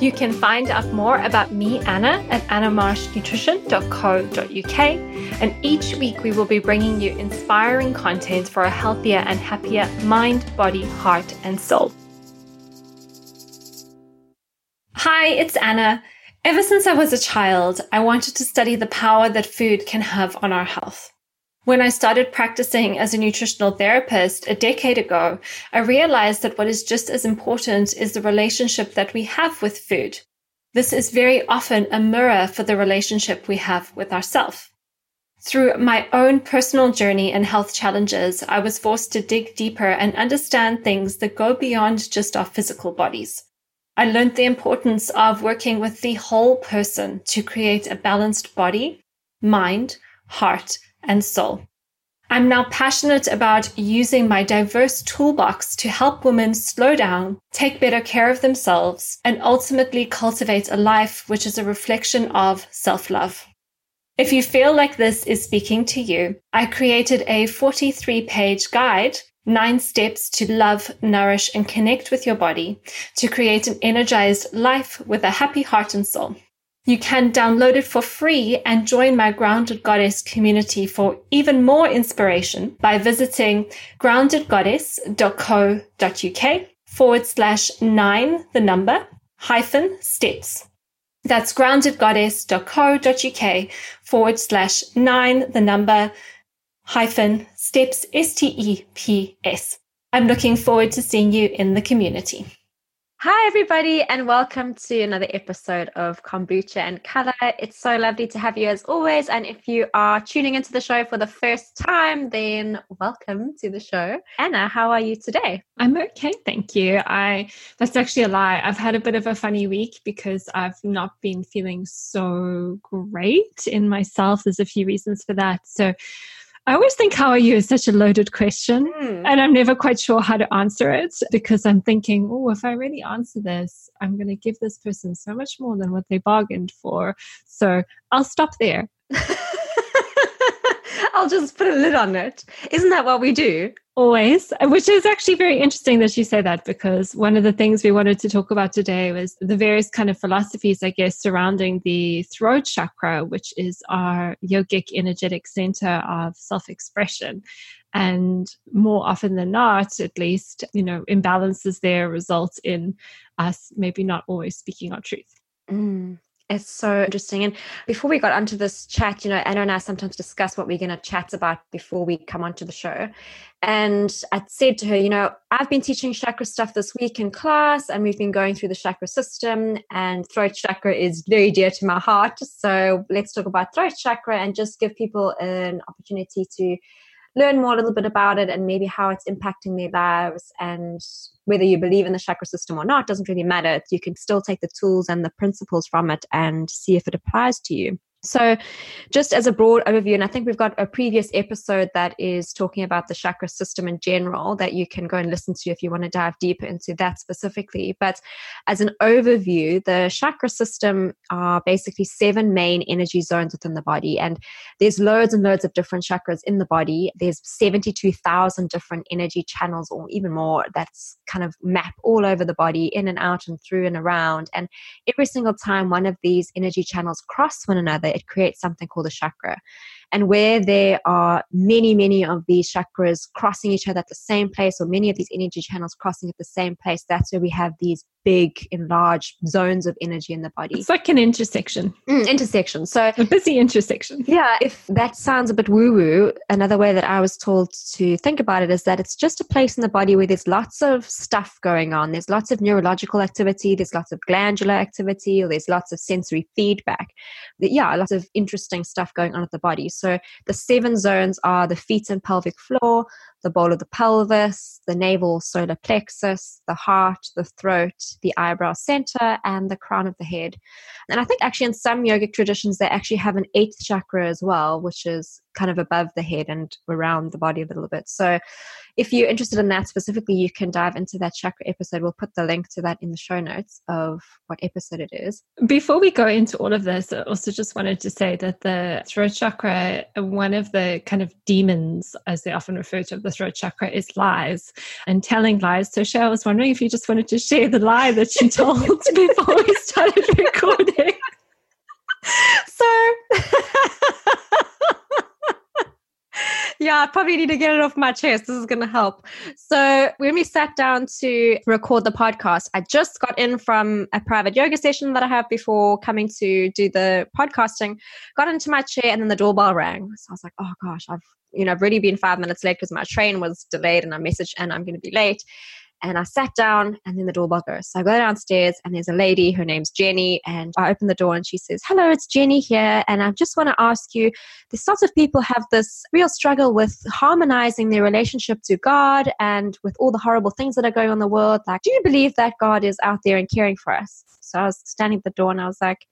You can find out more about me, Anna, at annamarshnutrition.co.uk. And each week we will be bringing you inspiring content for a healthier and happier mind, body, heart, and soul. Hi, it's Anna. Ever since I was a child, I wanted to study the power that food can have on our health. When I started practicing as a nutritional therapist a decade ago, I realized that what is just as important is the relationship that we have with food. This is very often a mirror for the relationship we have with ourselves. Through my own personal journey and health challenges, I was forced to dig deeper and understand things that go beyond just our physical bodies. I learned the importance of working with the whole person to create a balanced body, mind, heart, and soul. I'm now passionate about using my diverse toolbox to help women slow down, take better care of themselves, and ultimately cultivate a life which is a reflection of self love. If you feel like this is speaking to you, I created a 43 page guide, nine steps to love, nourish, and connect with your body to create an energized life with a happy heart and soul. You can download it for free and join my Grounded Goddess community for even more inspiration by visiting groundedgoddess.co.uk forward slash nine, the number, hyphen steps. That's groundedgoddess.co.uk forward slash nine, the number, hyphen steps, S T E P S. I'm looking forward to seeing you in the community. Hi, everybody, and welcome to another episode of Kombucha and Color. It's so lovely to have you as always. And if you are tuning into the show for the first time, then welcome to the show. Anna, how are you today? I'm okay, thank you. I that's actually a lie. I've had a bit of a funny week because I've not been feeling so great in myself. There's a few reasons for that. So I always think, How are you? is such a loaded question. Mm. And I'm never quite sure how to answer it because I'm thinking, Oh, if I really answer this, I'm going to give this person so much more than what they bargained for. So I'll stop there. I'll just put a lid on it. Isn't that what we do? Always, which is actually very interesting that you say that because one of the things we wanted to talk about today was the various kind of philosophies, I guess, surrounding the throat chakra, which is our yogic energetic center of self expression. And more often than not, at least, you know, imbalances there result in us maybe not always speaking our truth. Mm. It's so interesting. And before we got onto this chat, you know, Anna and I sometimes discuss what we're going to chat about before we come onto the show. And I said to her, you know, I've been teaching chakra stuff this week in class, and we've been going through the chakra system, and throat chakra is very dear to my heart. So let's talk about throat chakra and just give people an opportunity to learn more a little bit about it and maybe how it's impacting their lives and whether you believe in the chakra system or not doesn't really matter. You can still take the tools and the principles from it and see if it applies to you so, just as a broad overview, and I think we've got a previous episode that is talking about the chakra system in general that you can go and listen to if you want to dive deeper into that specifically. But as an overview, the chakra system are basically seven main energy zones within the body, and there's loads and loads of different chakras in the body. There's 72,000 different energy channels, or even more, that's kind of map all over the body, in and out, and through and around. And every single time one of these energy channels cross one another, it creates something called a chakra. And where there are many, many of these chakras crossing each other at the same place, or many of these energy channels crossing at the same place, that's where we have these big, enlarged zones of energy in the body. It's like an intersection. Mm, intersection. So a busy intersection. Yeah. If that sounds a bit woo woo, another way that I was told to think about it is that it's just a place in the body where there's lots of stuff going on. There's lots of neurological activity, there's lots of glandular activity, or there's lots of sensory feedback. Yeah, lots of interesting stuff going on at the body. So the seven zones are the feet and pelvic floor, the bowl of the pelvis, the navel solar plexus, the heart, the throat, the eyebrow center, and the crown of the head. And I think actually in some yogic traditions, they actually have an eighth chakra as well, which is kind of above the head and around the body a little bit. So if you're interested in that specifically, you can dive into that chakra episode. We'll put the link to that in the show notes of what episode it is. Before we go into all of this, I also just wanted to say that the throat chakra, one of the kind of demons, as they often refer to the throat chakra, is lies and telling lies. So, Shay, I was wondering if you just wanted to share the lie that you told before we started recording. So, yeah, I probably need to get it off my chest. This is going to help. So, when we sat down to record the podcast, I just got in from a private yoga session that I have before coming to do the podcasting. Got into my chair, and then the doorbell rang. So I was like, "Oh gosh, I've you know I've already been five minutes late because my train was delayed, and I messaged and I'm going to be late." And I sat down and then the doorbell goes. So I go downstairs and there's a lady, her name's Jenny, and I open the door and she says, Hello, it's Jenny here. And I just want to ask you there's lots of people have this real struggle with harmonizing their relationship to God and with all the horrible things that are going on in the world. Like, do you believe that God is out there and caring for us? So I was standing at the door and I was like,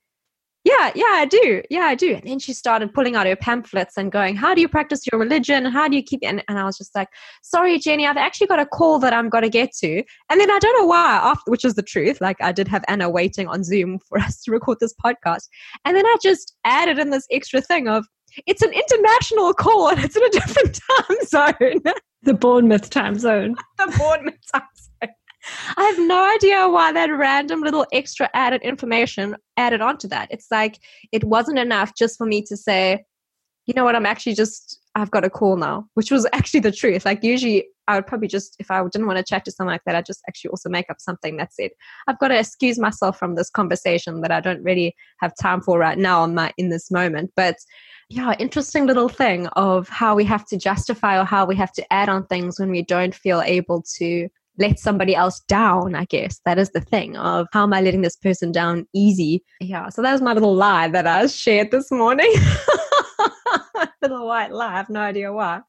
yeah, yeah, I do. Yeah, I do. And then she started pulling out her pamphlets and going, How do you practice your religion? How do you keep and, and I was just like, Sorry, Jenny, I've actually got a call that I'm gonna get to. And then I don't know why, after which is the truth. Like I did have Anna waiting on Zoom for us to record this podcast. And then I just added in this extra thing of it's an international call and it's in a different time zone. The Bournemouth time zone. the Bournemouth time zone. I have no idea why that random little extra added information added onto that. It's like it wasn't enough just for me to say, you know what, I'm actually just, I've got a call now, which was actually the truth. Like, usually I would probably just, if I didn't want to chat to someone like that, I'd just actually also make up something that said, I've got to excuse myself from this conversation that I don't really have time for right now in, my, in this moment. But yeah, interesting little thing of how we have to justify or how we have to add on things when we don't feel able to let somebody else down, I guess. That is the thing of how am I letting this person down easy? Yeah, so that was my little lie that I shared this morning. little white lie, I have no idea why.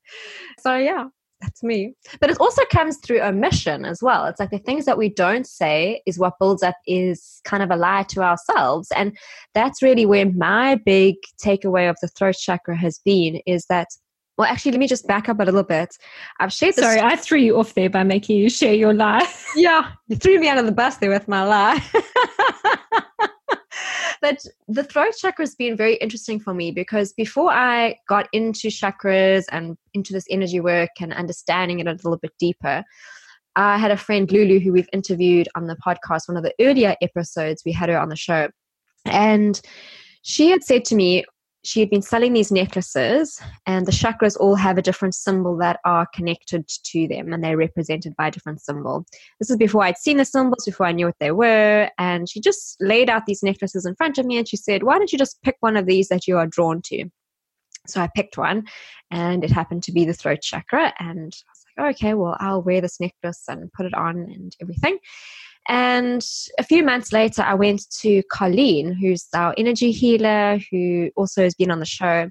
So yeah, that's me. But it also comes through omission as well. It's like the things that we don't say is what builds up is kind of a lie to ourselves. And that's really where my big takeaway of the throat chakra has been is that well, actually, let me just back up a little bit. I've shared this. Sorry, I threw you off there by making you share your lie. yeah, you threw me out of the bus there with my lie. but the throat chakra has been very interesting for me because before I got into chakras and into this energy work and understanding it a little bit deeper, I had a friend, Lulu, who we've interviewed on the podcast, one of the earlier episodes. We had her on the show. And she had said to me, she had been selling these necklaces, and the chakras all have a different symbol that are connected to them, and they're represented by a different symbol. This is before I'd seen the symbols, before I knew what they were, and she just laid out these necklaces in front of me, and she said, "Why don't you just pick one of these that you are drawn to?" So I picked one, and it happened to be the throat chakra, and like, "Okay, well, I'll wear this necklace and put it on and everything." And a few months later, I went to Colleen, who's our energy healer, who also has been on the show.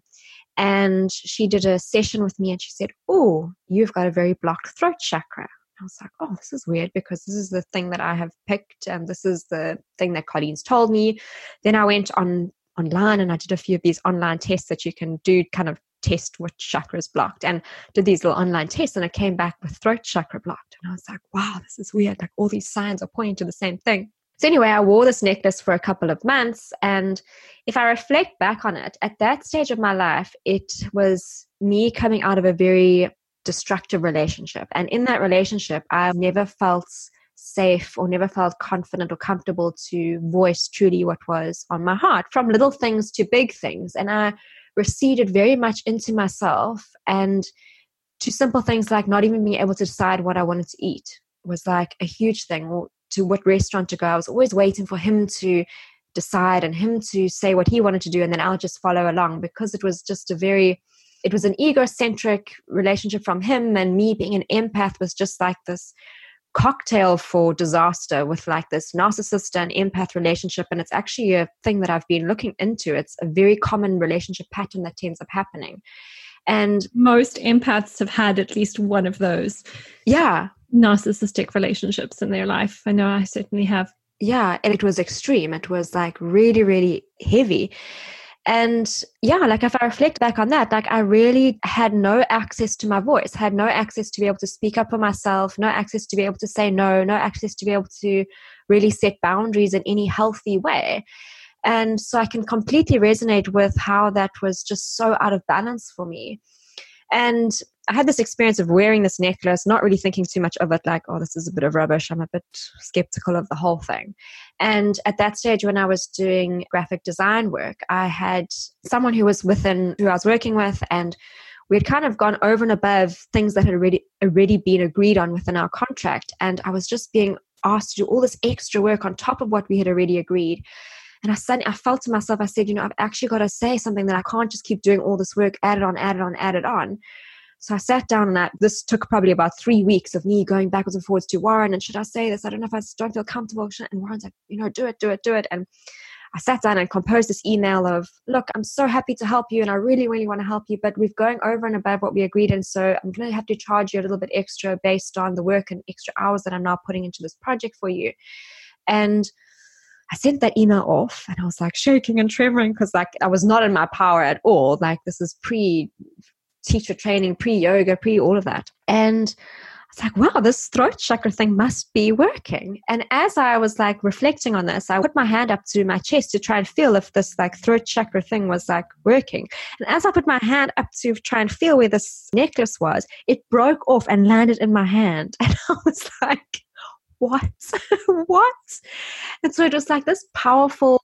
And she did a session with me and she said, Oh, you've got a very blocked throat chakra. I was like, oh, this is weird because this is the thing that I have picked and this is the thing that Colleen's told me. Then I went on online and I did a few of these online tests that you can do kind of test which chakra is blocked and did these little online tests and I came back with throat chakra blocked. And I was like, wow, this is weird. Like all these signs are pointing to the same thing. So anyway, I wore this necklace for a couple of months. And if I reflect back on it, at that stage of my life, it was me coming out of a very destructive relationship. And in that relationship, I never felt safe or never felt confident or comfortable to voice truly what was on my heart, from little things to big things. And I receded very much into myself and to simple things like not even being able to decide what I wanted to eat was like a huge thing or to what restaurant to go. I was always waiting for him to decide and him to say what he wanted to do and then I'll just follow along because it was just a very it was an egocentric relationship from him and me being an empath was just like this cocktail for disaster with like this narcissist and empath relationship and it's actually a thing that i've been looking into it's a very common relationship pattern that ends up happening And most empaths have had at least one of those. Yeah. Narcissistic relationships in their life. I know I certainly have. Yeah. And it was extreme. It was like really, really heavy. And yeah, like if I reflect back on that, like I really had no access to my voice, had no access to be able to speak up for myself, no access to be able to say no, no access to be able to really set boundaries in any healthy way. And so I can completely resonate with how that was just so out of balance for me. And I had this experience of wearing this necklace, not really thinking too much of it, like, oh, this is a bit of rubbish. I'm a bit skeptical of the whole thing. And at that stage, when I was doing graphic design work, I had someone who was within who I was working with, and we had kind of gone over and above things that had already already been agreed on within our contract. And I was just being asked to do all this extra work on top of what we had already agreed. And I suddenly I felt to myself, I said, you know, I've actually got to say something that I can't just keep doing all this work, add it on, add it on, add it on. So I sat down and I, this took probably about three weeks of me going backwards and forwards to Warren. And should I say this? I don't know if I don't feel comfortable. And Warren's like, you know, do it, do it, do it. And I sat down and composed this email of, look, I'm so happy to help you and I really, really want to help you, but we're going over and above what we agreed. And so I'm going to have to charge you a little bit extra based on the work and extra hours that I'm now putting into this project for you. And I sent that email off and I was like shaking and trembling because like I was not in my power at all. Like this is pre teacher training, pre yoga, pre all of that. And I was like, wow, this throat chakra thing must be working. And as I was like reflecting on this, I put my hand up to my chest to try and feel if this like throat chakra thing was like working. And as I put my hand up to try and feel where this necklace was, it broke off and landed in my hand. And I was like, what? what? And so it was like this powerful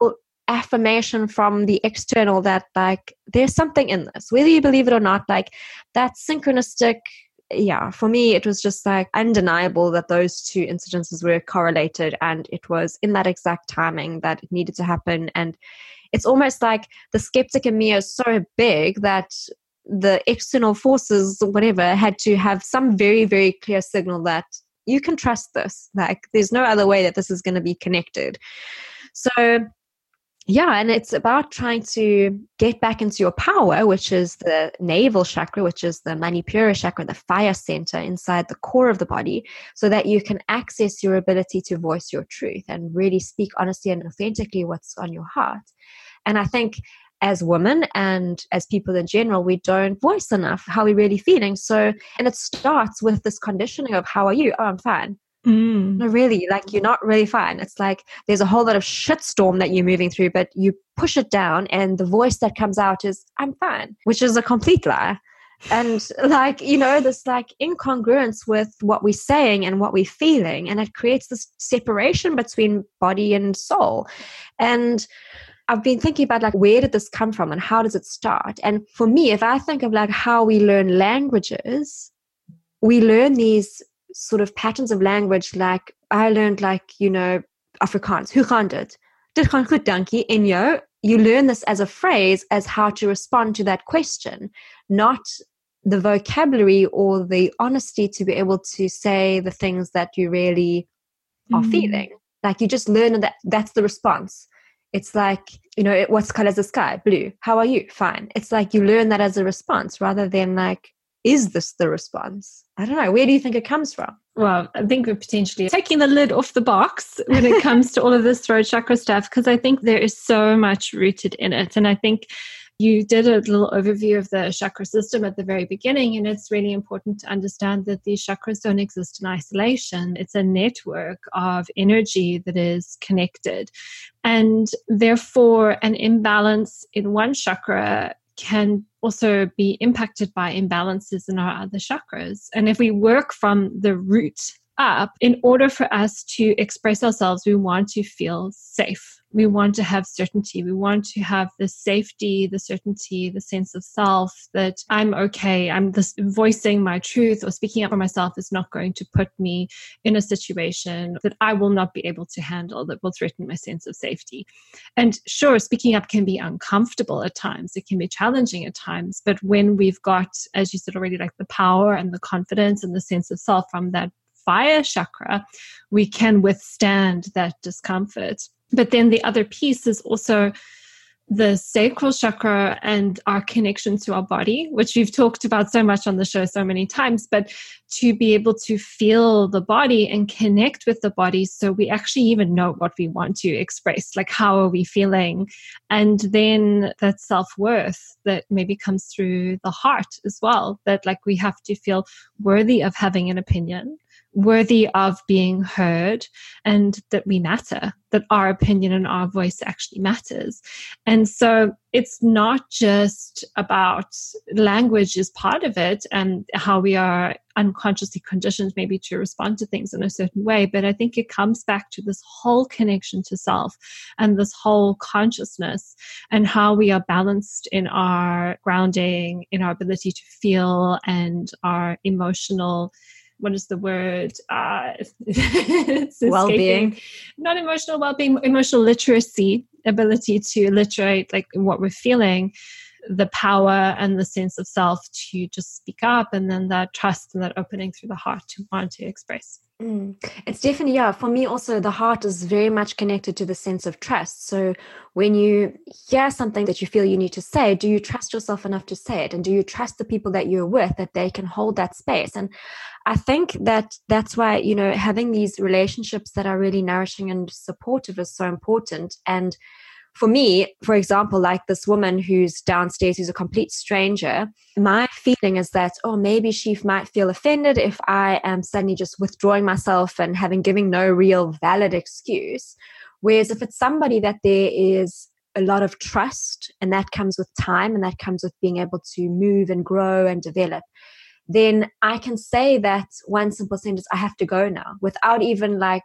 affirmation from the external that like there's something in this. Whether you believe it or not like that synchronistic. Yeah for me it was just like undeniable that those two incidences were correlated and it was in that exact timing that it needed to happen. And it's almost like the skeptic in me is so big that the external forces or whatever had to have some very very clear signal that you can trust this. Like there's no other way that this is going to be connected. So yeah and it's about trying to get back into your power which is the navel chakra which is the manipura chakra the fire center inside the core of the body so that you can access your ability to voice your truth and really speak honestly and authentically what's on your heart and i think as women and as people in general, we don't voice enough how we're really feeling. So, and it starts with this conditioning of how are you? Oh, I'm fine. Mm. No, really, like you're not really fine. It's like there's a whole lot of shitstorm that you're moving through, but you push it down, and the voice that comes out is, I'm fine, which is a complete lie. And like, you know, this like incongruence with what we're saying and what we're feeling, and it creates this separation between body and soul. And I've been thinking about like where did this come from and how does it start? And for me, if I think of like how we learn languages, we learn these sort of patterns of language like I learned like, you know, Afrikaans, gaan dit? Dit gaan goed, dankie. En jou, you learn this as a phrase as how to respond to that question, not the vocabulary or the honesty to be able to say the things that you really are mm. feeling. Like you just learn that that's the response it's like you know what's color is the sky blue how are you fine it's like you learn that as a response rather than like is this the response i don't know where do you think it comes from well i think we're potentially taking the lid off the box when it comes to all of this throat chakra stuff because i think there is so much rooted in it and i think you did a little overview of the chakra system at the very beginning, and it's really important to understand that these chakras don't exist in isolation. It's a network of energy that is connected. And therefore, an imbalance in one chakra can also be impacted by imbalances in our other chakras. And if we work from the root up, in order for us to express ourselves, we want to feel safe we want to have certainty. We want to have the safety, the certainty, the sense of self that I'm okay. I'm this voicing my truth or speaking up for myself is not going to put me in a situation that I will not be able to handle that will threaten my sense of safety. And sure, speaking up can be uncomfortable at times. It can be challenging at times. But when we've got, as you said already, like the power and the confidence and the sense of self from that fire chakra, we can withstand that discomfort. But then the other piece is also the sacral chakra and our connection to our body, which we've talked about so much on the show so many times, but to be able to feel the body and connect with the body so we actually even know what we want to express, like how are we feeling? And then that self worth that maybe comes through the heart as well, that like we have to feel worthy of having an opinion worthy of being heard and that we matter, that our opinion and our voice actually matters. And so it's not just about language is part of it and how we are unconsciously conditioned maybe to respond to things in a certain way, but I think it comes back to this whole connection to self and this whole consciousness and how we are balanced in our grounding, in our ability to feel and our emotional what is the word? Uh, well-being, not emotional well-being, emotional literacy, ability to literate like what we're feeling, the power and the sense of self to just speak up, and then that trust and that opening through the heart to want to express. Mm. It's definitely, yeah. For me, also, the heart is very much connected to the sense of trust. So, when you hear something that you feel you need to say, do you trust yourself enough to say it? And do you trust the people that you're with that they can hold that space? And I think that that's why, you know, having these relationships that are really nourishing and supportive is so important. And for me, for example, like this woman who's downstairs, who's a complete stranger, my feeling is that, oh, maybe she might feel offended if I am suddenly just withdrawing myself and having given no real valid excuse. Whereas if it's somebody that there is a lot of trust and that comes with time and that comes with being able to move and grow and develop, then I can say that one simple sentence, I have to go now without even like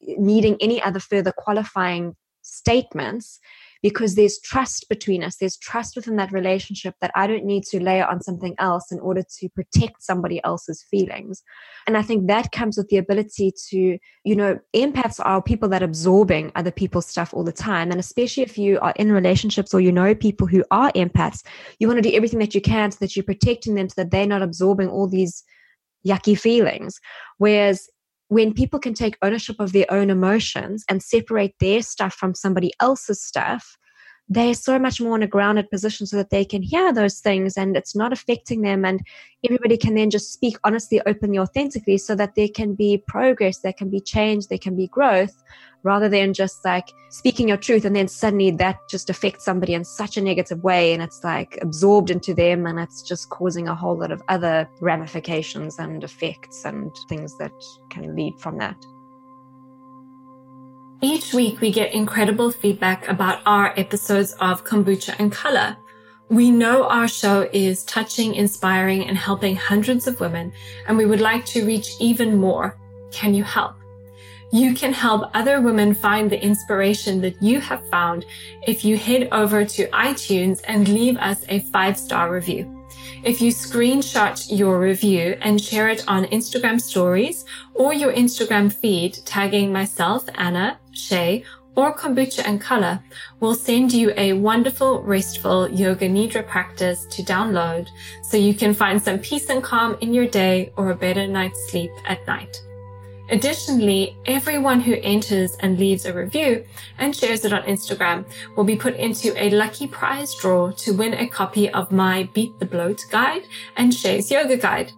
needing any other further qualifying statements because there's trust between us. There's trust within that relationship that I don't need to layer on something else in order to protect somebody else's feelings. And I think that comes with the ability to, you know, empaths are people that are absorbing other people's stuff all the time. And especially if you are in relationships or you know people who are empaths, you want to do everything that you can so that you're protecting them so that they're not absorbing all these yucky feelings. Whereas when people can take ownership of their own emotions and separate their stuff from somebody else's stuff, they're so much more in a grounded position so that they can hear those things and it's not affecting them. And everybody can then just speak honestly, openly, authentically so that there can be progress, there can be change, there can be growth rather than just like speaking your truth and then suddenly that just affects somebody in such a negative way and it's like absorbed into them and it's just causing a whole lot of other ramifications and effects and things that can lead from that. Each week we get incredible feedback about our episodes of Kombucha and Color. We know our show is touching, inspiring, and helping hundreds of women, and we would like to reach even more. Can you help? You can help other women find the inspiration that you have found if you head over to iTunes and leave us a five star review. If you screenshot your review and share it on Instagram stories or your Instagram feed, tagging myself, Anna, Shay, or kombucha and color, we'll send you a wonderful, restful yoga nidra practice to download so you can find some peace and calm in your day or a better night's sleep at night. Additionally, everyone who enters and leaves a review and shares it on Instagram will be put into a lucky prize draw to win a copy of my Beat the Bloat guide and Shay's yoga guide.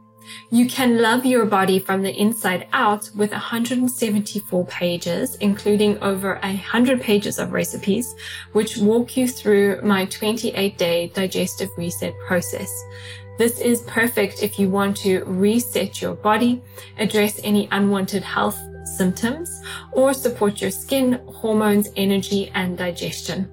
You can love your body from the inside out with 174 pages, including over 100 pages of recipes, which walk you through my 28 day digestive reset process. This is perfect if you want to reset your body, address any unwanted health symptoms, or support your skin, hormones, energy, and digestion.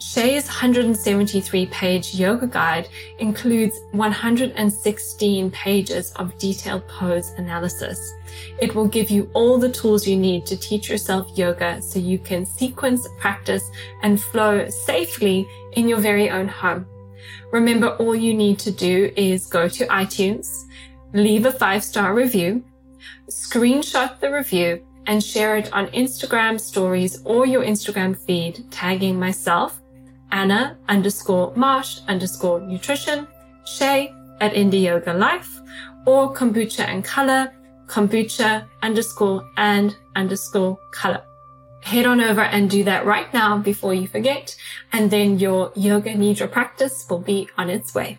Shay's 173 page yoga guide includes 116 pages of detailed pose analysis. It will give you all the tools you need to teach yourself yoga so you can sequence, practice, and flow safely in your very own home. Remember, all you need to do is go to iTunes, leave a five star review, screenshot the review, and share it on Instagram stories or your Instagram feed, tagging myself, Anna underscore Marsh underscore nutrition, Shay at Indie Yoga Life, or kombucha and color, kombucha underscore and underscore color. head on over and do that right now before you forget. And then your yoga nidra practice will be on its way.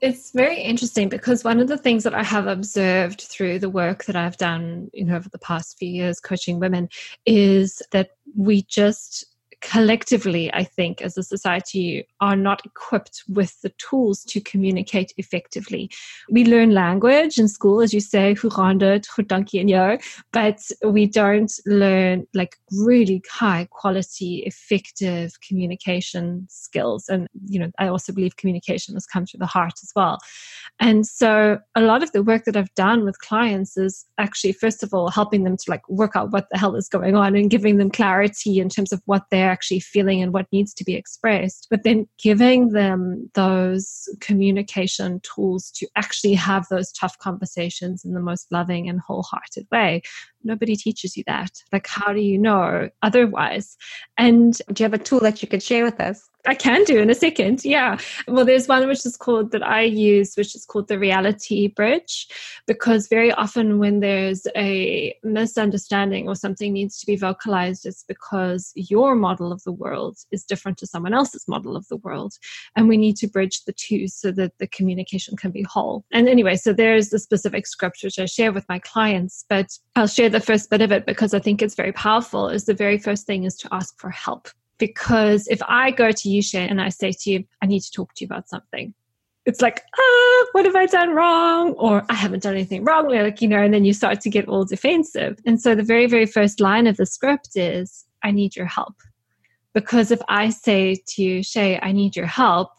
It's very interesting because one of the things that I have observed through the work that I've done, you know, over the past few years coaching women is that we just collectively, I think, as a society, are not equipped with the tools to communicate effectively. We learn language in school, as you say, but we don't learn like really high quality, effective communication skills. And, you know, I also believe communication must come through the heart as well. And so a lot of the work that I've done with clients is actually, first of all, helping them to like work out what the hell is going on and giving them clarity in terms of what they're actually feeling and what needs to be expressed. But then giving them those communication tools to actually have those tough conversations in the most loving and wholehearted way. Nobody teaches you that. Like, how do you know otherwise? And do you have a tool that you could share with us? I can do in a second. Yeah. Well, there's one which is called that I use, which is called the reality bridge, because very often when there's a misunderstanding or something needs to be vocalized, it's because your model of the world is different to someone else's model of the world. And we need to bridge the two so that the communication can be whole. And anyway, so there's the specific script which I share with my clients, but I'll share the first bit of it because I think it's very powerful. Is the very first thing is to ask for help because if I go to you, Shay, and I say to you, I need to talk to you about something, it's like, ah, what have I done wrong? Or I haven't done anything wrong. Like, you know, and then you start to get all defensive. And so the very, very first line of the script is, I need your help. Because if I say to you, Shay, I need your help,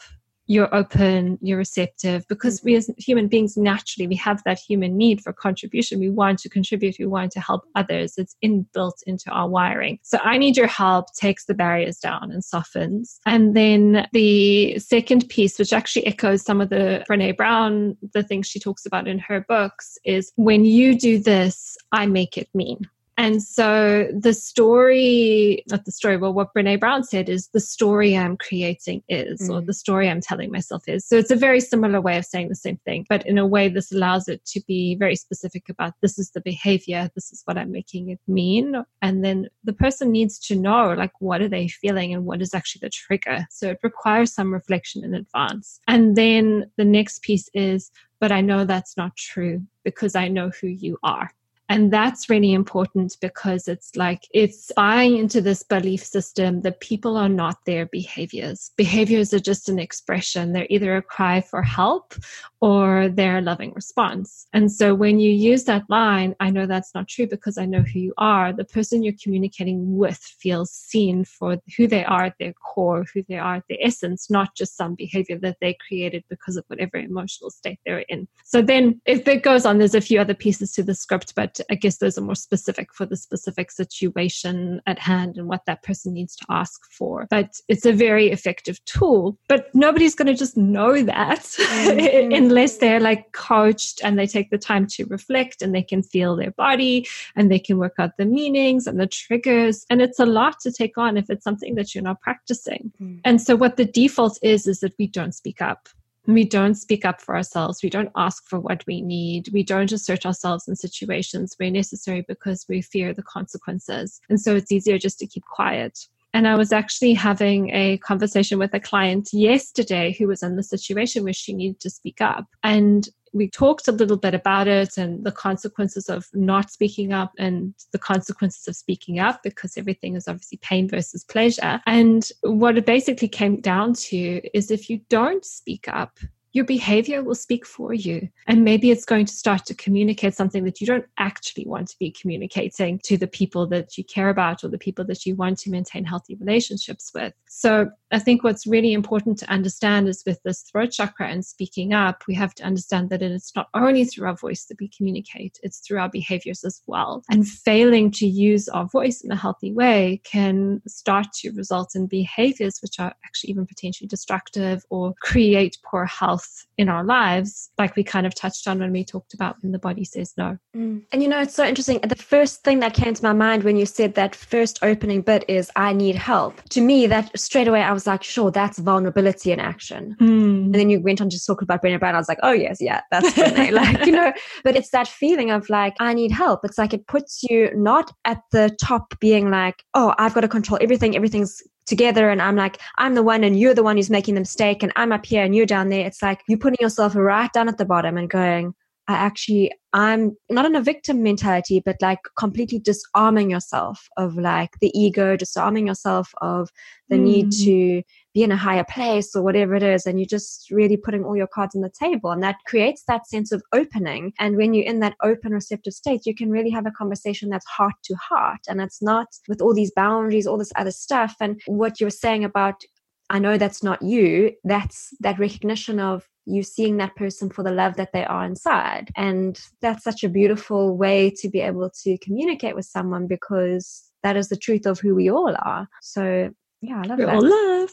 you're open, you're receptive, because we mm-hmm. as human beings naturally we have that human need for contribution. We want to contribute, we want to help others. It's inbuilt into our wiring. So I need your help takes the barriers down and softens. And then the second piece, which actually echoes some of the Brené Brown, the things she talks about in her books, is when you do this, I make it mean. And so the story, not the story, well, what Brené Brown said is the story I'm creating is, mm. or the story I'm telling myself is. So it's a very similar way of saying the same thing, but in a way, this allows it to be very specific about this is the behavior, this is what I'm making it mean. And then the person needs to know, like, what are they feeling and what is actually the trigger. So it requires some reflection in advance. And then the next piece is, but I know that's not true because I know who you are. And that's really important because it's like it's buying into this belief system that people are not their behaviors. Behaviors are just an expression. They're either a cry for help or their loving response. And so when you use that line, I know that's not true because I know who you are, the person you're communicating with feels seen for who they are at their core, who they are at their essence, not just some behavior that they created because of whatever emotional state they're in. So then if it goes on, there's a few other pieces to the script, but I guess those are more specific for the specific situation at hand and what that person needs to ask for. But it's a very effective tool. But nobody's going to just know that mm-hmm. unless they're like coached and they take the time to reflect and they can feel their body and they can work out the meanings and the triggers. And it's a lot to take on if it's something that you're not practicing. Mm. And so what the default is, is that we don't speak up. We don't speak up for ourselves. We don't ask for what we need. We don't assert ourselves in situations where necessary because we fear the consequences. And so it's easier just to keep quiet. And I was actually having a conversation with a client yesterday who was in the situation where she needed to speak up. And we talked a little bit about it and the consequences of not speaking up and the consequences of speaking up because everything is obviously pain versus pleasure. And what it basically came down to is if you don't speak up, your behavior will speak for you. And maybe it's going to start to communicate something that you don't actually want to be communicating to the people that you care about or the people that you want to maintain healthy relationships with. So I think what's really important to understand is with this throat chakra and speaking up, we have to understand that it's not only through our voice that we communicate, it's through our behaviors as well. And failing to use our voice in a healthy way can start to result in behaviors which are actually even potentially destructive or create poor health truth in our lives, like we kind of touched on when we talked about when the body says no. Mm. And you know, it's so interesting. The first thing that came to my mind when you said that first opening bit is I need help. To me, that straight away I was like, sure, that's vulnerability in action. Mm. And then you went on to talk about Brené Brown. I was like, oh yes, yeah, that's Brené. like, you know, but it's that feeling of like, I need help. It's like it puts you not at the top being like, oh, I've got to control everything, everything's together and I'm like, I'm the one and you're the one who's making the mistake and I'm up here and you're down there. It's like you're putting yourself right down at the bottom and going, I actually, I'm not in a victim mentality, but like completely disarming yourself of like the ego, disarming yourself of the mm. need to be in a higher place or whatever it is. And you're just really putting all your cards on the table. And that creates that sense of opening. And when you're in that open, receptive state, you can really have a conversation that's heart to heart. And it's not with all these boundaries, all this other stuff. And what you were saying about I know that's not you. That's that recognition of you seeing that person for the love that they are inside. And that's such a beautiful way to be able to communicate with someone because that is the truth of who we all are. So yeah, I love We're that. all love.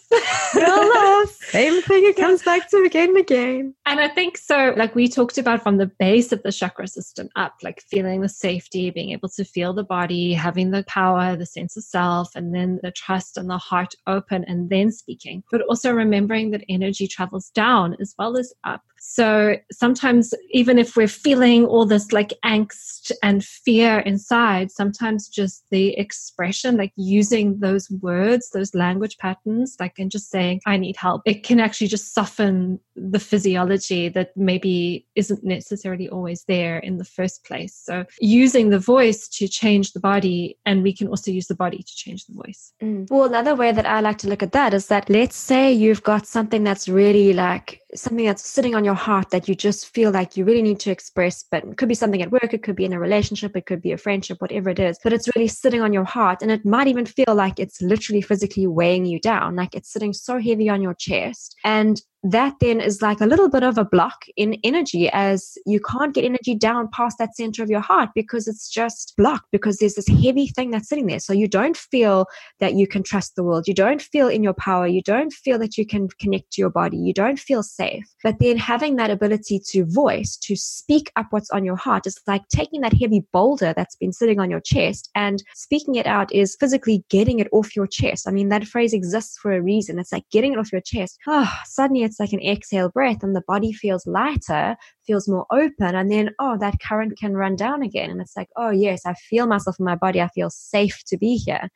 We're all love. Same thing it comes back to again and again. And I think so, like we talked about from the base of the chakra system up, like feeling the safety, being able to feel the body, having the power, the sense of self, and then the trust and the heart open and then speaking. But also remembering that energy travels down as well as up. So sometimes, even if we're feeling all this like angst and fear inside, sometimes just the expression, like using those words, those language patterns, like and just saying, I need help, it can actually just soften the physiology that maybe isn't necessarily always there in the first place. So using the voice to change the body, and we can also use the body to change the voice. Mm. Well, another way that I like to look at that is that let's say you've got something that's really like something that's sitting on your heart that you just feel like you really need to express, but it could be something at work, it could be in a relationship, it could be a friendship, whatever it is, but it's really sitting on your heart. And it might even feel like it's literally physically weighing you down, like it's sitting so heavy on your chest. And that then is like a little bit of a block in energy as you can't get energy down past that center of your heart because it's just blocked because there's this heavy thing that's sitting there. So you don't feel that you can trust the world. You don't feel in your power. You don't feel that you can connect to your body. You don't feel safe. But then having that ability to voice, to speak up what's on your heart is like taking that heavy boulder that's been sitting on your chest and speaking it out is physically getting it off your chest. I mean, that phrase exists for a reason. It's like getting it off your chest. Oh, suddenly it's like an exhale breath and the body feels lighter, feels more open. And then, oh, that current can run down again. And it's like, oh, yes, I feel myself in my body. I feel safe to be here.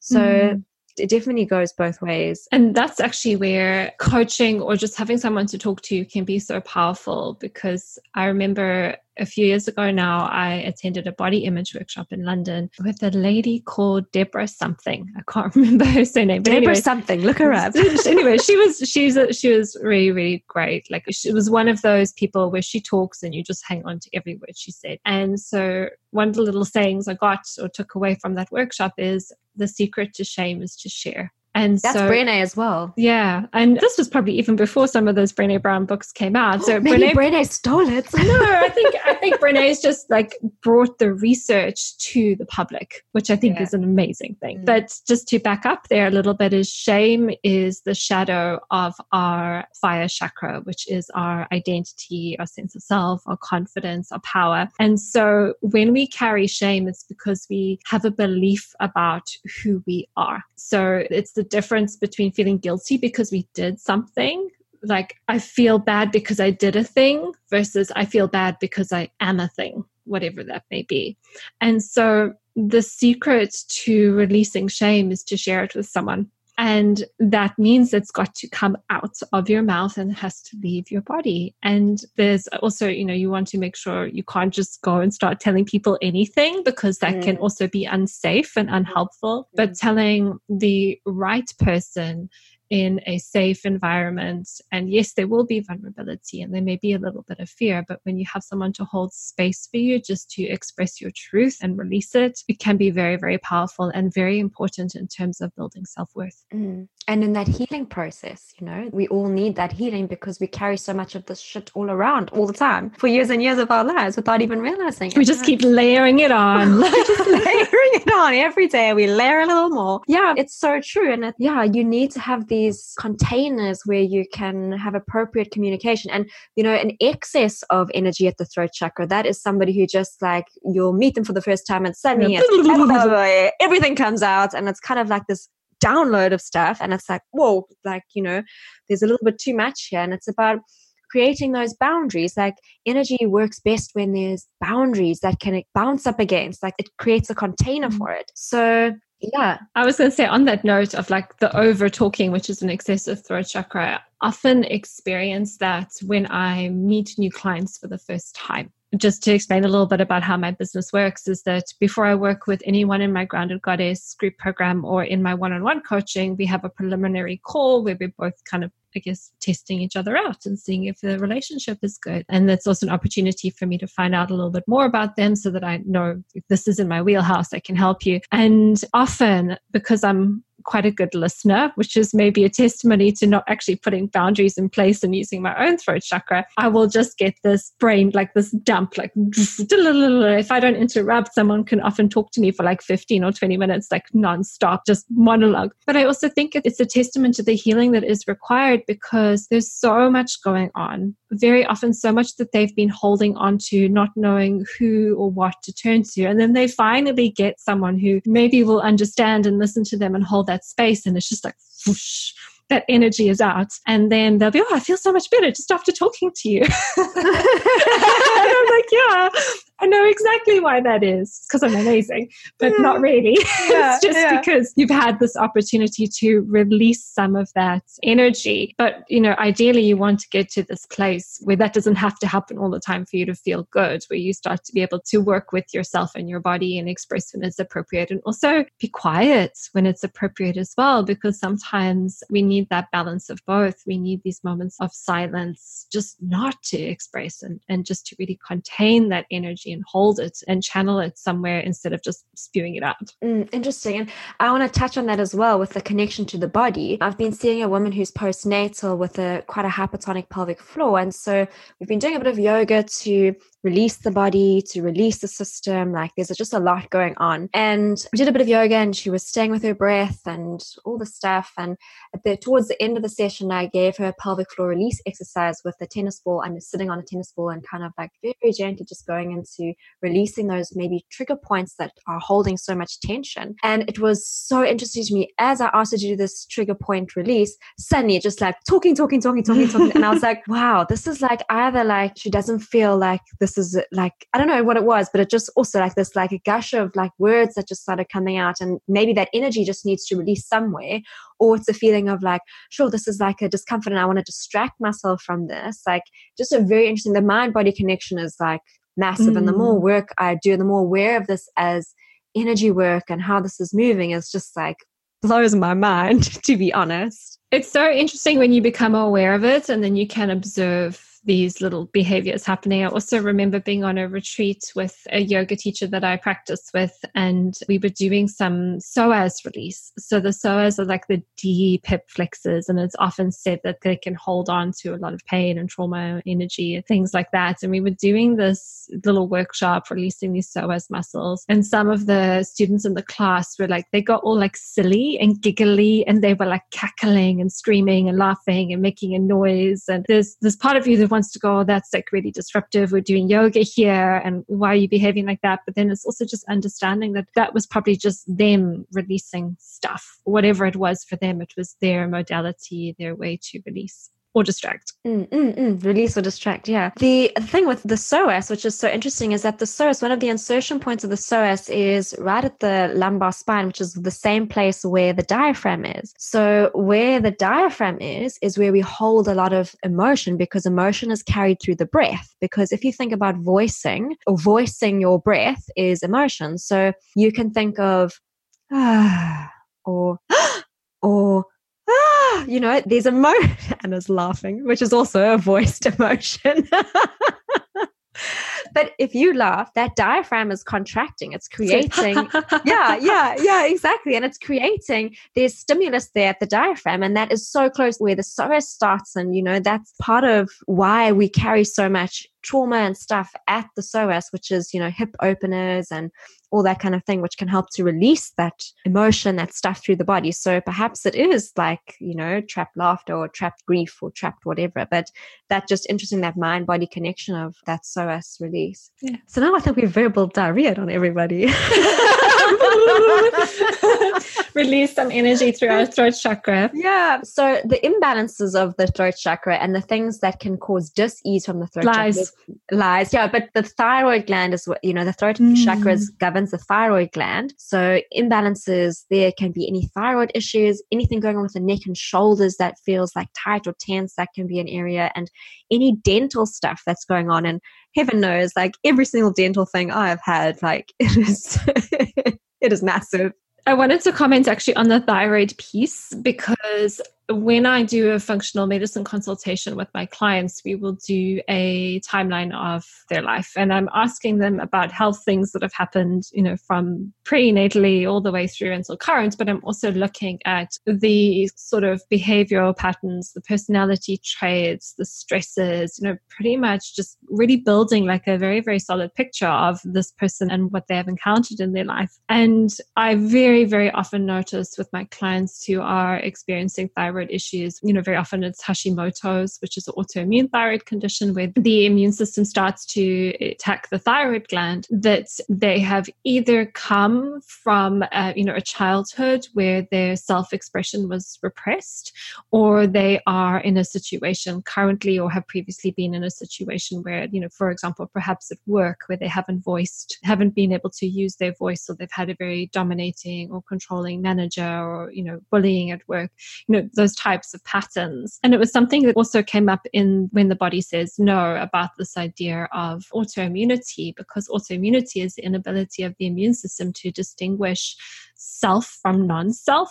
So, mm it definitely goes both ways. And that's actually where coaching or just having someone to talk to can be so powerful because I remember a few years ago now, I attended a body image workshop in London with a lady called Deborah something. I can't remember her surname. But Deborah anyway, something. Look her up. anyway, she was she's a, she was really really great. Like she was one of those people where she talks and you just hang on to every word she said. And so one of the little sayings I got or took away from that workshop is the secret to shame is to share. And that's so, Brené as well. Yeah. And this was probably even before some of those Brené Brown books came out. So Maybe Brené, Brené stole it. no, I think I think Brené's just like brought the research to the public, which I think yeah. is an amazing thing. Mm. But just to back up there a little bit is shame is the shadow of our fire chakra, which is our identity, our sense of self, our confidence, our power. And so when we carry shame, it's because we have a belief about who we are. So it's the the difference between feeling guilty because we did something like I feel bad because I did a thing versus I feel bad because I am a thing, whatever that may be. And so the secret to releasing shame is to share it with someone. And that means it's got to come out of your mouth and has to leave your body. And there's also, you know, you want to make sure you can't just go and start telling people anything because that mm. can also be unsafe and unhelpful. Mm. But telling the right person in a safe environment. And yes, there will be vulnerability and there may be a little bit of fear, but when you have someone to hold space for you just to express your truth and release it, it can be very, very powerful and very important in terms of building self worth. Mm. And in that healing process, you know, we all need that healing because we carry so much of this shit all around all the time for years and years of our lives without even realizing it. We just keep layering it on. just layering it on every day. We layer a little more. Yeah, it's so true. And it, yeah, you need to have the these containers where you can have appropriate communication and you know an excess of energy at the throat chakra. That is somebody who just like you'll meet them for the first time and suddenly everything comes out and it's kind of like this download of stuff and it's like whoa like you know there's a little bit too much here and it's about creating those boundaries. Like energy works best when there's boundaries that can bounce up against like it creates a container mm-hmm. for it. So yeah. I was going to say on that note of like the over talking which is an excessive throat chakra I often experience that when i meet new clients for the first time. Just to explain a little bit about how my business works is that before I work with anyone in my Grounded Goddess group program or in my one on one coaching, we have a preliminary call where we're both kind of, I guess, testing each other out and seeing if the relationship is good. And that's also an opportunity for me to find out a little bit more about them so that I know if this is in my wheelhouse, I can help you. And often, because I'm quite a good listener, which is maybe a testimony to not actually putting boundaries in place and using my own throat chakra, I will just get this brain, like this dump, like if I don't interrupt, someone can often talk to me for like 15 or 20 minutes, like nonstop, just monologue. But I also think it's a testament to the healing that is required because there's so much going on. Very often, so much that they've been holding on to, not knowing who or what to turn to. And then they finally get someone who maybe will understand and listen to them and hold that space and it's just like whoosh, that energy is out. And then they'll be, oh, I feel so much better just after talking to you. and I'm like, yeah, I know exactly why that is because I'm amazing, but not mm. really. Yeah, it's just yeah. because you've had this opportunity to release some of that energy. But, you know, ideally you want to get to this place where that doesn't have to happen all the time for you to feel good, where you start to be able to work with yourself and your body and express when it's appropriate and also be quiet when it's appropriate as well, because sometimes we need that balance of both. We need these moments of silence just not to express and, and just to really contain that energy and hold it and channel it somewhere instead of just spewing it out. Mm, interesting. And I want to touch on that as well with the connection to the body. I've been seeing a woman who's postnatal with a quite a hypertonic pelvic floor. And so we've been doing a bit of yoga to release the body, to release the system. Like there's just a lot going on. And we did a bit of yoga and she was staying with her breath and all the stuff. And at the, towards the end of the session, I gave her a pelvic floor release exercise with a tennis ball. I'm sitting on a tennis ball and kind of like very gently just going into releasing those maybe trigger points that are holding so much tension. And it was so interesting to me as I asked her to do this trigger point release, suddenly just like talking, talking, talking, talking, talking. and I was like, wow, this is like either like she doesn't feel like this this is like I don't know what it was, but it just also like this like a gush of like words that just started coming out, and maybe that energy just needs to release somewhere, or it's a feeling of like, sure, this is like a discomfort, and I want to distract myself from this. Like just a very interesting. The mind body connection is like massive, mm. and the more mm. work I do, the more aware of this as energy work and how this is moving is just like blows my mind to be honest it's so interesting when you become aware of it and then you can observe these little behaviors happening. I also remember being on a retreat with a yoga teacher that I practice with, and we were doing some psoas release. So the psoas are like the deep hip flexors, and it's often said that they can hold on to a lot of pain and trauma, energy, and things like that. And we were doing this little workshop releasing these psoas muscles, and some of the students in the class were like, they got all like silly and giggly, and they were like cackling and screaming and laughing and making a noise. And there's this part of you that wants to go, that's like really disruptive. We're doing yoga here. And why are you behaving like that? But then it's also just understanding that that was probably just them releasing stuff, whatever it was for them. It was their modality, their way to release or distract. Mm, mm, mm. Release or distract, yeah. The thing with the psoas, which is so interesting, is that the psoas, one of the insertion points of the psoas is right at the lumbar spine, which is the same place where the diaphragm is. So, where the diaphragm is, is where we hold a lot of emotion because emotion is carried through the breath. Because if you think about voicing or voicing your breath is emotion. So, you can think of, ah, or, or, you know, there's emotion. Anna's laughing, which is also a voiced emotion. but if you laugh, that diaphragm is contracting. It's creating, yeah, yeah, yeah, exactly. And it's creating, there's stimulus there at the diaphragm. And that is so close where the psoas starts. And, you know, that's part of why we carry so much trauma and stuff at the psoas, which is, you know, hip openers and all that kind of thing, which can help to release that emotion, that stuff through the body. So perhaps it is like, you know, trapped laughter or trapped grief or trapped whatever. But that just interesting that mind body connection of that psoas release. Yeah. So now I think we've verbal diarrhea on everybody. Release some energy through our throat chakra. Yeah. So the imbalances of the throat chakra and the things that can cause dis-ease from the throat lies. chakra. Lies. Yeah. But the thyroid gland is what, you know, the throat mm. chakra governs the thyroid gland. So imbalances there can be any thyroid issues, anything going on with the neck and shoulders that feels like tight or tense, that can be an area, and any dental stuff that's going on. And heaven knows, like every single dental thing I've had, like it is it is massive. I wanted to comment actually on the thyroid piece because when I do a functional medicine consultation with my clients, we will do a timeline of their life. And I'm asking them about health things that have happened, you know, from prenatally all the way through until current. But I'm also looking at the sort of behavioral patterns, the personality traits, the stresses, you know, pretty much just really building like a very, very solid picture of this person and what they have encountered in their life. And I very, very often notice with my clients who are experiencing thyroid issues. You know, very often it's Hashimoto's, which is an autoimmune thyroid condition where the immune system starts to attack the thyroid gland, that they have either come from, uh, you know, a childhood where their self expression was repressed, or they are in a situation currently or have previously been in a situation where, you know, for example, perhaps at work where they haven't voiced, haven't been able to use their voice, or they've had a very dominating or controlling manager or, you know, bullying at work. You know, those types of patterns. And it was something that also came up in when the body says no about this idea of autoimmunity, because autoimmunity is the inability of the immune system to distinguish self from non self.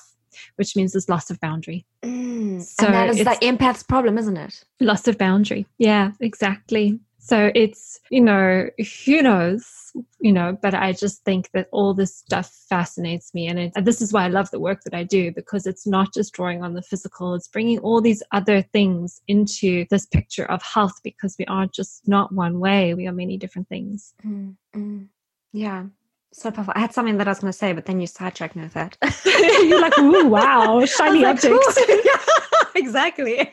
Which means there's loss of boundary. Mm, so and that is the empath's problem, isn't it? Loss of boundary. Yeah, exactly. So it's, you know, who knows you know, but I just think that all this stuff fascinates me. And it, this is why I love the work that I do because it's not just drawing on the physical, it's bringing all these other things into this picture of health because we are just not one way, we are many different things. Mm-hmm. Yeah. So powerful. I had something that I was going to say, but then you sidetracked me with that. You're like, ooh, wow, shiny objects. Like, yeah, exactly.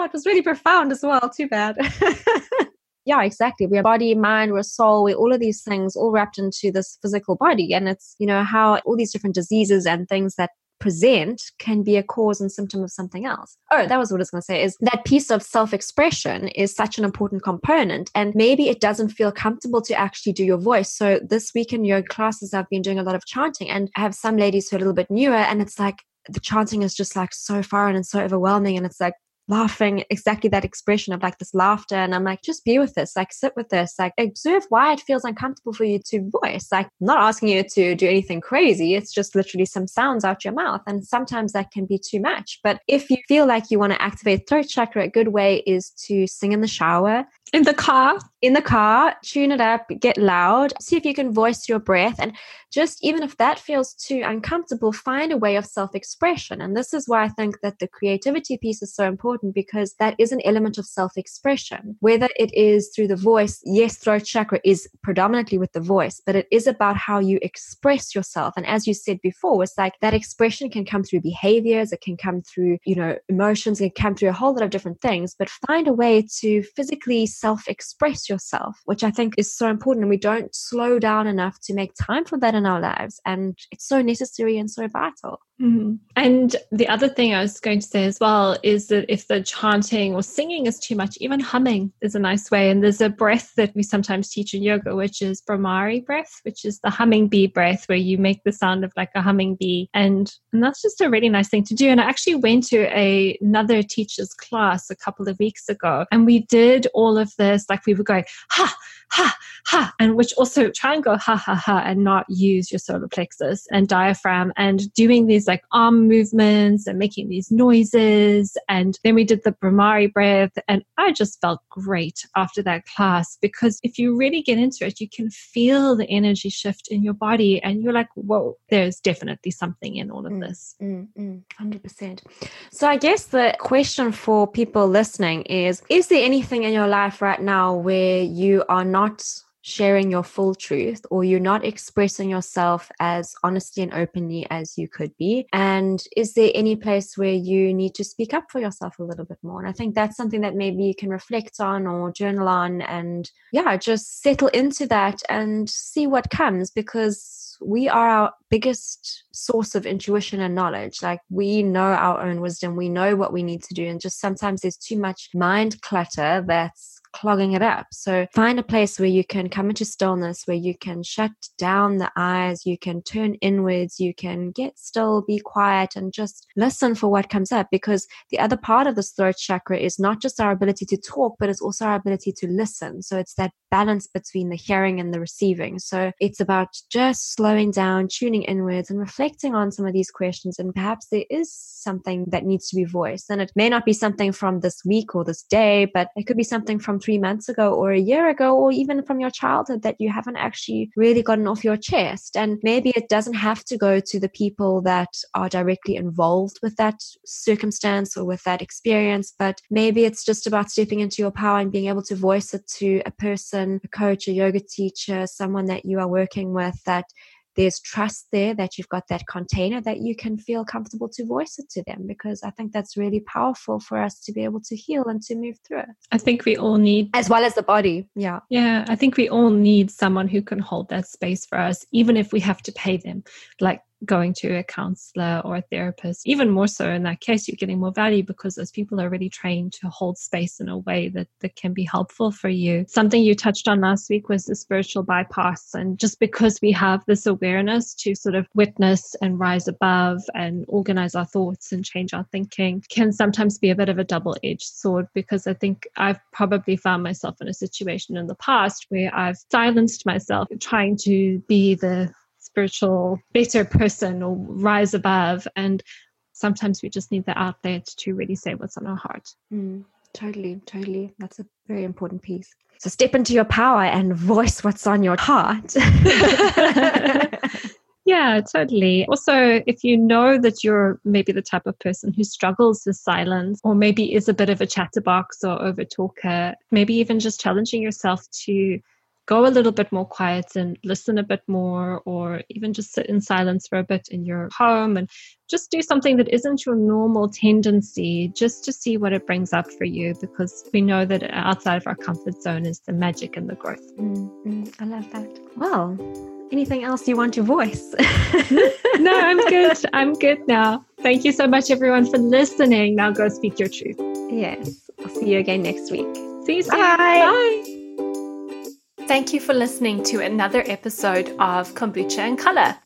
Oh, it was really profound as well. Too bad yeah, exactly. We're body, mind, we're soul, we're all of these things all wrapped into this physical body. And it's, you know, how all these different diseases and things that present can be a cause and symptom of something else. Oh, that was what I was going to say is that piece of self expression is such an important component. And maybe it doesn't feel comfortable to actually do your voice. So this week in yoga classes, I've been doing a lot of chanting and I have some ladies who are a little bit newer and it's like, the chanting is just like so foreign and so overwhelming. And it's like, laughing exactly that expression of like this laughter and i'm like just be with this like sit with this like observe why it feels uncomfortable for you to voice like I'm not asking you to do anything crazy it's just literally some sounds out your mouth and sometimes that can be too much but if you feel like you want to activate throat chakra a good way is to sing in the shower in the car? In the car tune it up get loud see if you can voice your breath and just even if that feels too uncomfortable find a way of self-expression. And this is why i think that the creativity piece is so important because that is an element of self-expression. Whether it is through the voice yes throat chakra is predominantly with the voice but it is about how you express yourself. And as you said before it's like that expression can come through behaviors it can come through you know emotions it can come through a whole lot of different things but find a way to physically self express yourself, which I think is so important. And we don't slow down enough to make time for that in our lives. And it's so necessary and so vital. Mm-hmm. And the other thing I was going to say as well is that if the chanting or singing is too much, even humming is a nice way. And there's a breath that we sometimes teach in yoga, which is Bhramari breath, which is the humming bee breath, where you make the sound of like a humming bee. And, and that's just a really nice thing to do. And I actually went to a, another teacher's class a couple of weeks ago, and we did all of of this. Like we were going, ha, ha, ha, and which also try and go ha, ha, ha, and not use your solar plexus and diaphragm and doing these like arm movements and making these noises. And then we did the Bhramari breath. And I just felt great after that class because if you really get into it, you can feel the energy shift in your body and you're like, whoa, there's definitely something in all of Mm, this. mm, mm, 100%. So, I guess the question for people listening is Is there anything in your life right now where you are not sharing your full truth or you're not expressing yourself as honestly and openly as you could be? And is there any place where you need to speak up for yourself a little bit more? And I think that's something that maybe you can reflect on or journal on and, yeah, just settle into that and see what comes because we are our biggest source of intuition and knowledge. Like we know our own wisdom, we know what we need to do, and just sometimes there's too much mind clutter that's clogging it up. So find a place where you can come into stillness, where you can shut down the eyes, you can turn inwards, you can get still, be quiet, and just listen for what comes up. Because the other part of this throat chakra is not just our ability to talk, but it's also our ability to listen. So it's that balance between the hearing and the receiving. So it's about just slowing down, tuning inwards, and reflecting on some of these questions. And perhaps there is something that needs to be voiced. And it may not be something from this week or this day, but it could be something from three months ago or a year ago, or even from your childhood that you haven't actually really gotten off your chest. And maybe it doesn't have to go to the people that are directly involved with that circumstance or with that experience, but maybe it's just about stepping into your power and being able to voice it to a person, a coach, a yoga teacher, someone that you are working with that there's trust there that you've got that container that you can feel comfortable to voice it to them because I think that's really powerful for us to be able to heal and to move through it. I think we all need, as well as the body. Yeah. Yeah, I think we all need someone who can hold that space for us, even if we have to pay them. Like going to a counselor or a therapist. Even more so in that case, you're getting more value because those people are really trained to hold space in a way that, that can be helpful for you. Something you touched on last week was the spiritual bypass. And just because we have this awareness to sort of witness and rise above and organize our thoughts and change our thinking can sometimes be a bit of a double edged sword because I think I've probably found myself in a situation in the past where I've silenced myself trying to be the spiritual better person or rise above. And sometimes we just need the outlet to really say what's on our heart. Mm, totally totally. That's a very important piece. So step into your power and voice what's on your heart. Yeah totally. Also if you know that you're maybe the type of person who struggles with silence or maybe is a bit of a chatterbox or over talker maybe even just challenging yourself to go a little bit more quiet and listen a bit more, or even just sit in silence for a bit in your home and just do something that isn't your normal tendency, just to see what it brings up for you, because we know that outside of our comfort zone is the magic and the growth. Mm-hmm. I love that. Well, anything else you want to voice? no, I'm good. I'm good now. Thank you so much, everyone, for listening. Now go speak your truth. Yes. I'll see you again next week. See you soon. Bye. Bye. Thank you for listening to another episode of Kombucha and Color.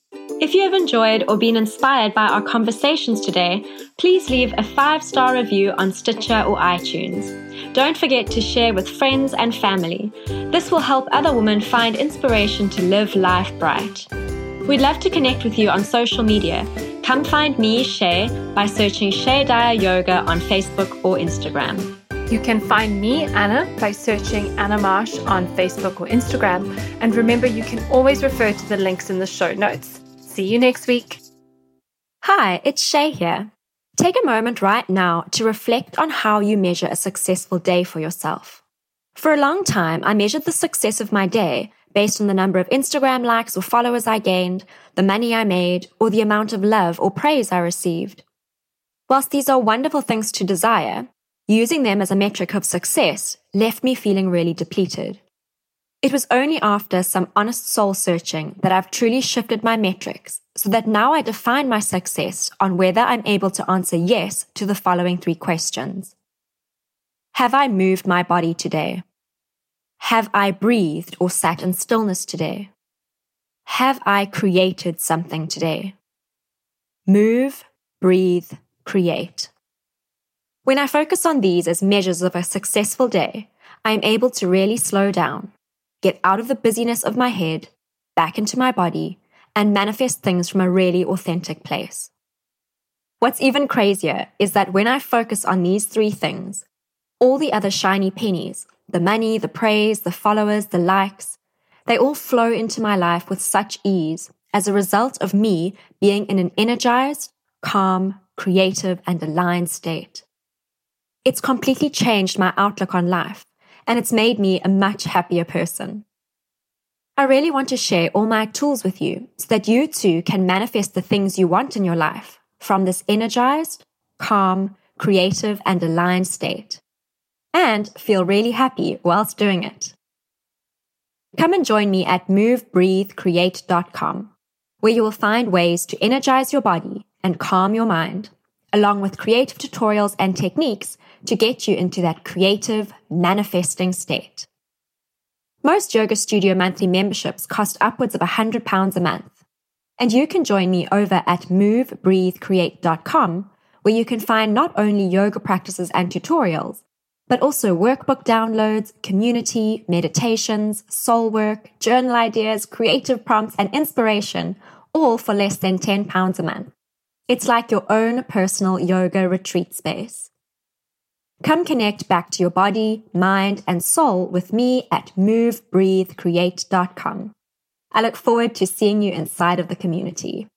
If you have enjoyed or been inspired by our conversations today, please leave a five star review on Stitcher or iTunes. Don't forget to share with friends and family. This will help other women find inspiration to live life bright. We'd love to connect with you on social media. Come find me, Shay, by searching Shay Dyer Yoga on Facebook or Instagram. You can find me, Anna, by searching Anna Marsh on Facebook or Instagram. And remember, you can always refer to the links in the show notes. See you next week. Hi, it's Shay here. Take a moment right now to reflect on how you measure a successful day for yourself. For a long time, I measured the success of my day based on the number of Instagram likes or followers I gained, the money I made, or the amount of love or praise I received. Whilst these are wonderful things to desire, Using them as a metric of success left me feeling really depleted. It was only after some honest soul searching that I've truly shifted my metrics so that now I define my success on whether I'm able to answer yes to the following three questions. Have I moved my body today? Have I breathed or sat in stillness today? Have I created something today? Move, breathe, create. When I focus on these as measures of a successful day, I am able to really slow down, get out of the busyness of my head, back into my body, and manifest things from a really authentic place. What's even crazier is that when I focus on these three things, all the other shiny pennies, the money, the praise, the followers, the likes, they all flow into my life with such ease as a result of me being in an energized, calm, creative, and aligned state. It's completely changed my outlook on life, and it's made me a much happier person. I really want to share all my tools with you so that you too can manifest the things you want in your life from this energized, calm, creative, and aligned state, and feel really happy whilst doing it. Come and join me at movebreathecreate.com, where you will find ways to energize your body and calm your mind, along with creative tutorials and techniques to get you into that creative, manifesting state. Most Yoga Studio monthly memberships cost upwards of £100 a month. And you can join me over at movebreathecreate.com, where you can find not only yoga practices and tutorials, but also workbook downloads, community, meditations, soul work, journal ideas, creative prompts, and inspiration, all for less than £10 a month. It's like your own personal yoga retreat space. Come connect back to your body, mind, and soul with me at movebreathecreate.com. I look forward to seeing you inside of the community.